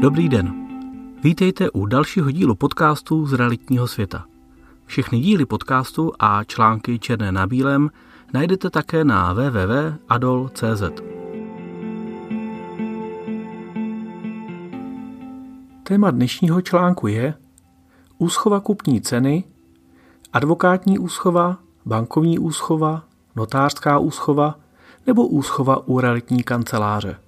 Dobrý den. Vítejte u dalšího dílu podcastu z realitního světa. Všechny díly podcastu a články černé na bílém najdete také na www.adol.cz. Téma dnešního článku je úschova kupní ceny, advokátní úschova, bankovní úschova, notářská úschova nebo úschova u realitní kanceláře.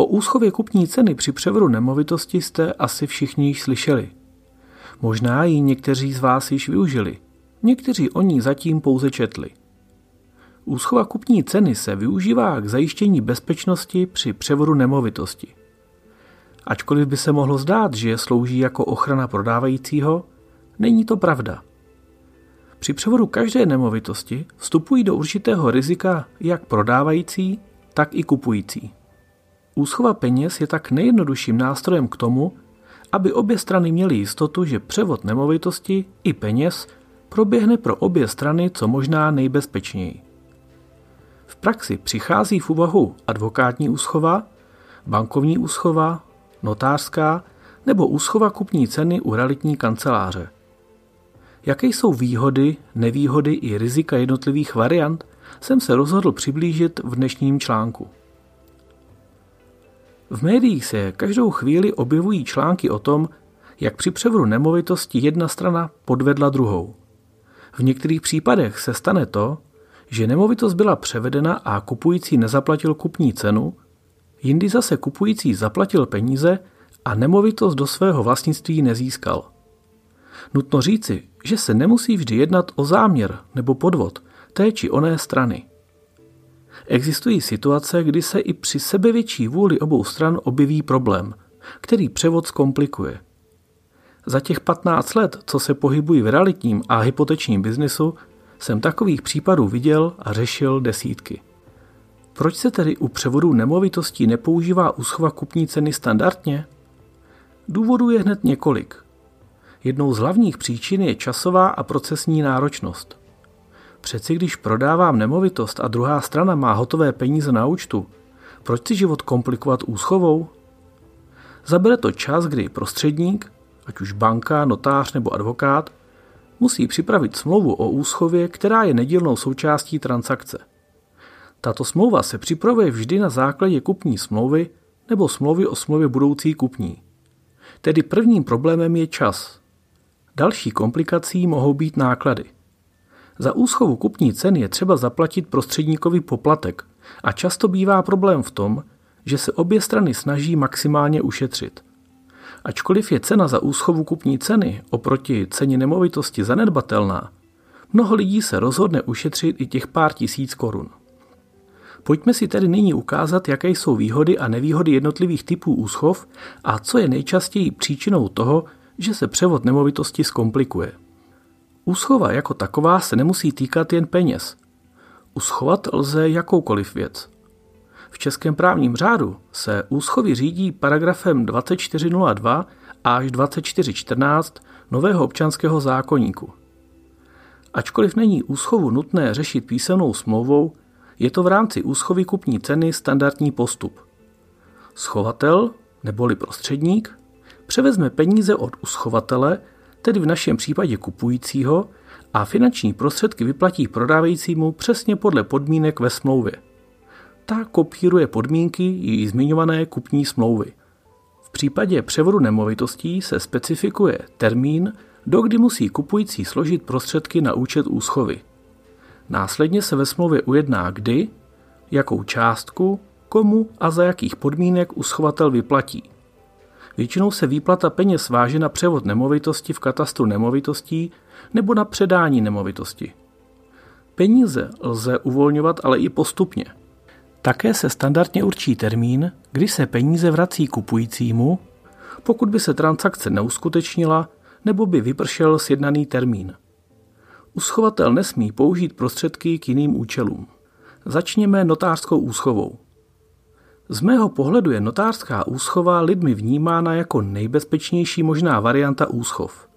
O úschově kupní ceny při převodu nemovitosti jste asi všichni již slyšeli. Možná ji někteří z vás již využili, někteří o ní zatím pouze četli. Úschova kupní ceny se využívá k zajištění bezpečnosti při převodu nemovitosti. Ačkoliv by se mohlo zdát, že slouží jako ochrana prodávajícího, není to pravda. Při převodu každé nemovitosti vstupují do určitého rizika jak prodávající, tak i kupující. Úschova peněz je tak nejjednodušším nástrojem k tomu, aby obě strany měly jistotu, že převod nemovitosti i peněz proběhne pro obě strany co možná nejbezpečněji. V praxi přichází v úvahu advokátní úschova, bankovní úschova, notářská nebo úschova kupní ceny u realitní kanceláře. Jaké jsou výhody, nevýhody i rizika jednotlivých variant, jsem se rozhodl přiblížit v dnešním článku. V médiích se každou chvíli objevují články o tom, jak při převodu nemovitosti jedna strana podvedla druhou. V některých případech se stane to, že nemovitost byla převedena a kupující nezaplatil kupní cenu, jindy zase kupující zaplatil peníze a nemovitost do svého vlastnictví nezískal. Nutno říci, že se nemusí vždy jednat o záměr nebo podvod té či oné strany. Existují situace, kdy se i při sebevětší vůli obou stran objeví problém, který převod zkomplikuje. Za těch 15 let, co se pohybují v realitním a hypotečním biznesu, jsem takových případů viděl a řešil desítky. Proč se tedy u převodu nemovitostí nepoužívá úschova kupní ceny standardně? Důvodů je hned několik. Jednou z hlavních příčin je časová a procesní náročnost. Přeci když prodávám nemovitost a druhá strana má hotové peníze na účtu, proč si život komplikovat úschovou? Zabere to čas, kdy prostředník, ať už banka, notář nebo advokát, musí připravit smlouvu o úschově, která je nedílnou součástí transakce. Tato smlouva se připravuje vždy na základě kupní smlouvy nebo smlouvy o smlouvě budoucí kupní. Tedy prvním problémem je čas. Další komplikací mohou být náklady – za úschovu kupní ceny je třeba zaplatit prostředníkový poplatek a často bývá problém v tom, že se obě strany snaží maximálně ušetřit. Ačkoliv je cena za úschovu kupní ceny oproti ceně nemovitosti zanedbatelná, mnoho lidí se rozhodne ušetřit i těch pár tisíc korun. Pojďme si tedy nyní ukázat, jaké jsou výhody a nevýhody jednotlivých typů úschov a co je nejčastěji příčinou toho, že se převod nemovitosti zkomplikuje. Úschova jako taková se nemusí týkat jen peněz. Uschovat lze jakoukoliv věc. V českém právním řádu se úschovy řídí paragrafem 2402 až 2414 nového občanského zákoníku. Ačkoliv není úschovu nutné řešit písemnou smlouvou, je to v rámci úschovy kupní ceny standardní postup. Schovatel, neboli prostředník, převezme peníze od uschovatele tedy v našem případě kupujícího, a finanční prostředky vyplatí prodávajícímu přesně podle podmínek ve smlouvě. Ta kopíruje podmínky jí zmiňované kupní smlouvy. V případě převodu nemovitostí se specifikuje termín, do kdy musí kupující složit prostředky na účet úschovy. Následně se ve smlouvě ujedná kdy, jakou částku, komu a za jakých podmínek uschovatel vyplatí. Většinou se výplata peněz váže na převod nemovitosti v katastru nemovitostí nebo na předání nemovitosti. Peníze lze uvolňovat ale i postupně. Také se standardně určí termín, kdy se peníze vrací kupujícímu, pokud by se transakce neuskutečnila nebo by vypršel sjednaný termín. Uschovatel nesmí použít prostředky k jiným účelům. Začněme notářskou úschovou. Z mého pohledu je notářská úschova lidmi vnímána jako nejbezpečnější možná varianta úschov.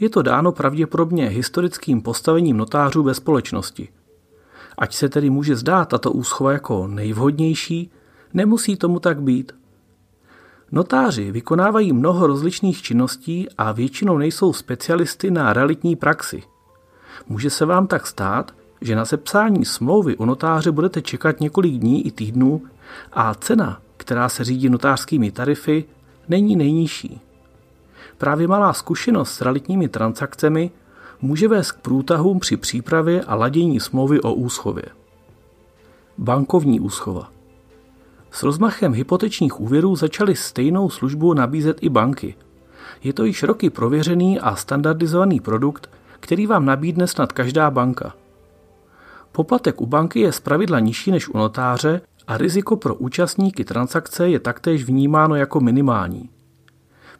Je to dáno pravděpodobně historickým postavením notářů ve společnosti. Ať se tedy může zdát tato úschova jako nejvhodnější, nemusí tomu tak být. Notáři vykonávají mnoho rozličných činností a většinou nejsou specialisty na realitní praxi. Může se vám tak stát, že na sepsání smlouvy u notáře budete čekat několik dní i týdnů a cena, která se řídí notářskými tarify, není nejnižší. Právě malá zkušenost s realitními transakcemi může vést k průtahům při přípravě a ladění smlouvy o úschově. Bankovní úschova. S rozmachem hypotečních úvěrů začaly stejnou službu nabízet i banky. Je to již roky prověřený a standardizovaný produkt, který vám nabídne snad každá banka. Poplatek u banky je zpravidla nižší než u notáře a riziko pro účastníky transakce je taktéž vnímáno jako minimální.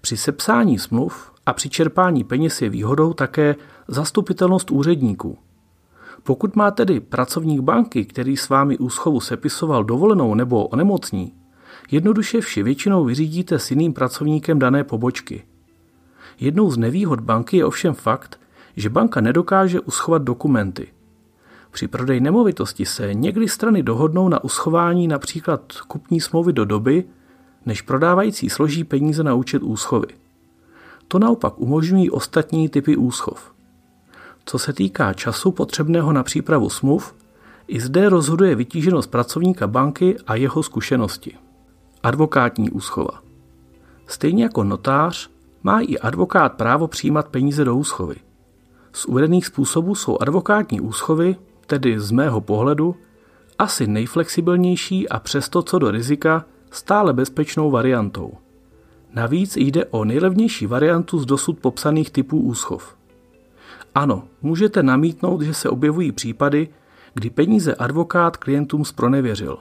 Při sepsání smluv a při čerpání peněz je výhodou také zastupitelnost úředníků. Pokud má tedy pracovník banky, který s vámi úschovu sepisoval dovolenou nebo onemocní, jednoduše vše většinou vyřídíte s jiným pracovníkem dané pobočky. Jednou z nevýhod banky je ovšem fakt, že banka nedokáže uschovat dokumenty. Při prodeji nemovitosti se někdy strany dohodnou na uschování například kupní smlouvy do doby, než prodávající složí peníze na účet úschovy. To naopak umožňují ostatní typy úschov. Co se týká času potřebného na přípravu smluv, i zde rozhoduje vytíženost pracovníka banky a jeho zkušenosti. Advokátní úschova. Stejně jako notář má i advokát právo přijímat peníze do úschovy. Z uvedených způsobů jsou advokátní úschovy, tedy z mého pohledu, asi nejflexibilnější a přesto co do rizika stále bezpečnou variantou. Navíc jde o nejlevnější variantu z dosud popsaných typů úschov. Ano, můžete namítnout, že se objevují případy, kdy peníze advokát klientům spronevěřil.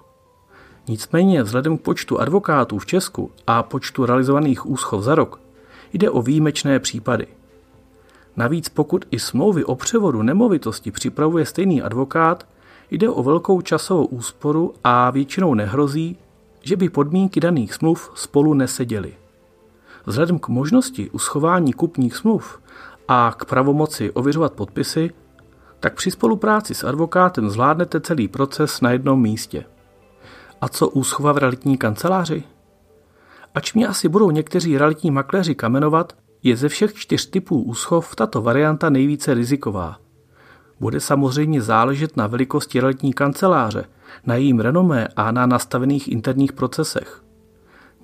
Nicméně vzhledem k počtu advokátů v Česku a počtu realizovaných úschov za rok jde o výjimečné případy. Navíc pokud i smlouvy o převodu nemovitosti připravuje stejný advokát, jde o velkou časovou úsporu a většinou nehrozí, že by podmínky daných smluv spolu neseděly. Vzhledem k možnosti uschování kupních smluv a k pravomoci ověřovat podpisy, tak při spolupráci s advokátem zvládnete celý proces na jednom místě. A co úschova v realitní kanceláři? Ač mě asi budou někteří realitní makléři kamenovat, je ze všech čtyř typů úschov tato varianta nejvíce riziková. Bude samozřejmě záležet na velikosti realitní kanceláře, na jejím renomé a na nastavených interních procesech.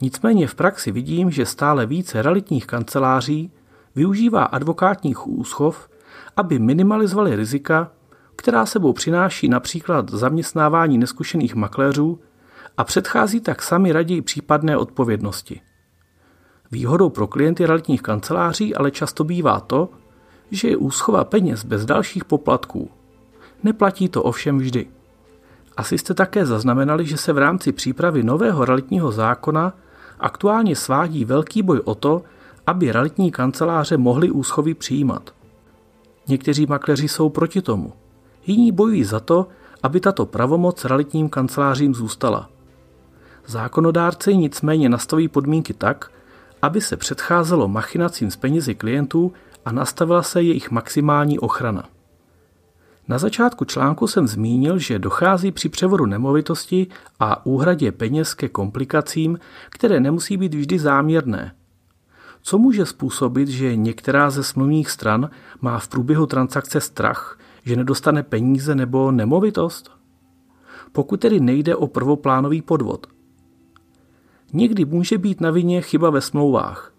Nicméně v praxi vidím, že stále více realitních kanceláří využívá advokátních úschov, aby minimalizovali rizika, která sebou přináší například zaměstnávání neskušených makléřů a předchází tak sami raději případné odpovědnosti. Výhodou pro klienty realitních kanceláří ale často bývá to, že je úschova peněz bez dalších poplatků. Neplatí to ovšem vždy. Asi jste také zaznamenali, že se v rámci přípravy nového realitního zákona aktuálně svádí velký boj o to, aby realitní kanceláře mohly úschovy přijímat. Někteří makléři jsou proti tomu. Jiní bojují za to, aby tato pravomoc realitním kancelářím zůstala. Zákonodárci nicméně nastaví podmínky tak, aby se předcházelo machinacím s penězi klientů a nastavila se jejich maximální ochrana. Na začátku článku jsem zmínil, že dochází při převodu nemovitosti a úhradě peněz ke komplikacím, které nemusí být vždy záměrné. Co může způsobit, že některá ze smluvních stran má v průběhu transakce strach, že nedostane peníze nebo nemovitost? Pokud tedy nejde o prvoplánový podvod. Někdy může být na vině chyba ve smlouvách.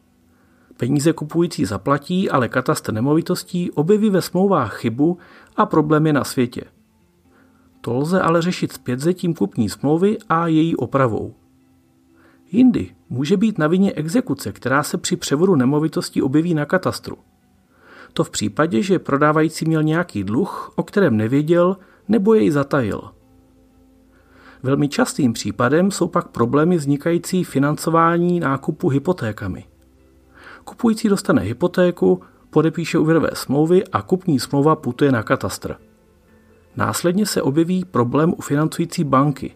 Peníze kupující zaplatí, ale katastr nemovitostí objeví ve smlouvách chybu a problém je na světě. To lze ale řešit zpětzetím kupní smlouvy a její opravou. Jindy může být na vině exekuce, která se při převodu nemovitostí objeví na katastru. To v případě, že prodávající měl nějaký dluh, o kterém nevěděl nebo jej zatajil. Velmi častým případem jsou pak problémy vznikající financování nákupu hypotékami. Kupující dostane hypotéku, podepíše úvěrové smlouvy a kupní smlouva putuje na katastr. Následně se objeví problém u financující banky.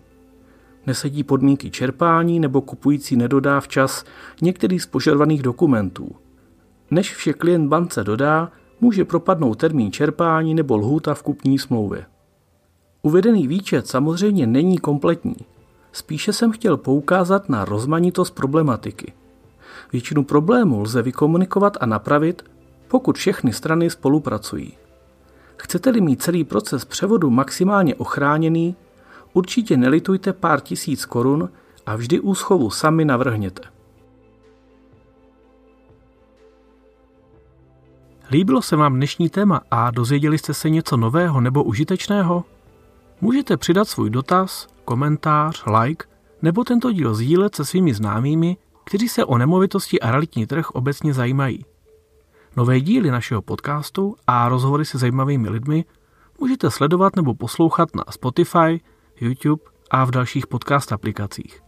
Nesedí podmínky čerpání nebo kupující nedodá včas některý z požadovaných dokumentů. Než vše klient bance dodá, může propadnout termín čerpání nebo lhůta v kupní smlouvě. Uvedený výčet samozřejmě není kompletní. Spíše jsem chtěl poukázat na rozmanitost problematiky – Většinu problémů lze vykomunikovat a napravit, pokud všechny strany spolupracují. Chcete-li mít celý proces převodu maximálně ochráněný, určitě nelitujte pár tisíc korun a vždy úschovu sami navrhněte. Líbilo se vám dnešní téma a dozvěděli jste se něco nového nebo užitečného? Můžete přidat svůj dotaz, komentář, like nebo tento díl sdílet se svými známými, kteří se o nemovitosti a realitní trh obecně zajímají. Nové díly našeho podcastu a rozhovory se zajímavými lidmi můžete sledovat nebo poslouchat na Spotify, YouTube a v dalších podcast aplikacích.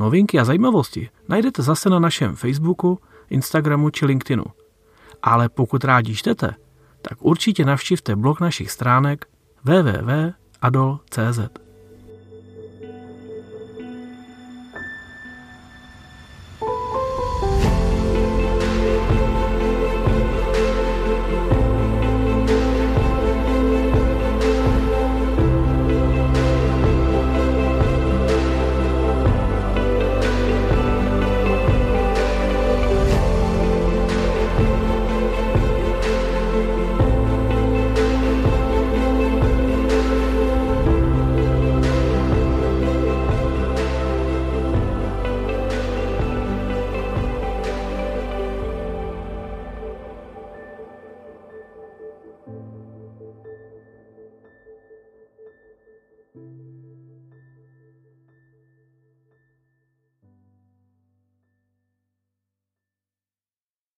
Novinky a zajímavosti najdete zase na našem Facebooku, Instagramu či LinkedInu. Ale pokud rádi čtete, tak určitě navštivte blog našich stránek www.adol.cz.